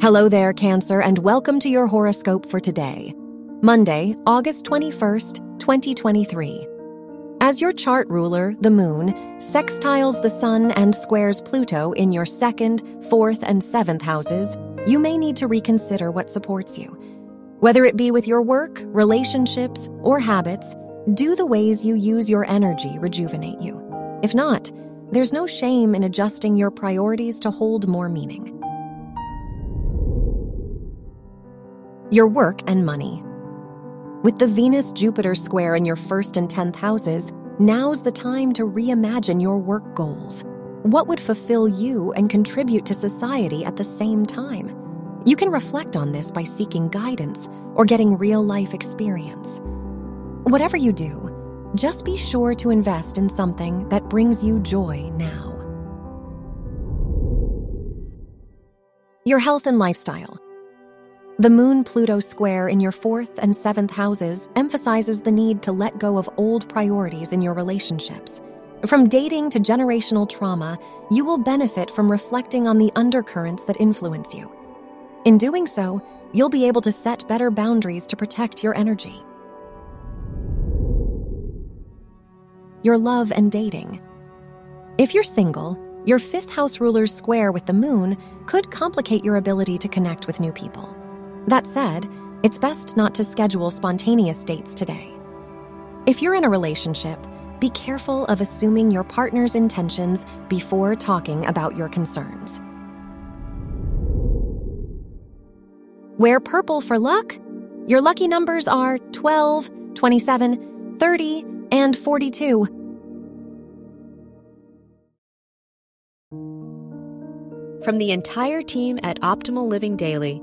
Hello there, Cancer, and welcome to your horoscope for today, Monday, August 21st, 2023. As your chart ruler, the moon, sextiles the sun and squares Pluto in your second, fourth, and seventh houses, you may need to reconsider what supports you. Whether it be with your work, relationships, or habits, do the ways you use your energy rejuvenate you. If not, there's no shame in adjusting your priorities to hold more meaning. Your work and money. With the Venus Jupiter square in your first and 10th houses, now's the time to reimagine your work goals. What would fulfill you and contribute to society at the same time? You can reflect on this by seeking guidance or getting real life experience. Whatever you do, just be sure to invest in something that brings you joy now. Your health and lifestyle. The Moon Pluto square in your fourth and seventh houses emphasizes the need to let go of old priorities in your relationships. From dating to generational trauma, you will benefit from reflecting on the undercurrents that influence you. In doing so, you'll be able to set better boundaries to protect your energy. Your love and dating. If you're single, your fifth house ruler's square with the moon could complicate your ability to connect with new people. That said, it's best not to schedule spontaneous dates today. If you're in a relationship, be careful of assuming your partner's intentions before talking about your concerns. Wear purple for luck. Your lucky numbers are 12, 27, 30, and 42. From the entire team at Optimal Living Daily,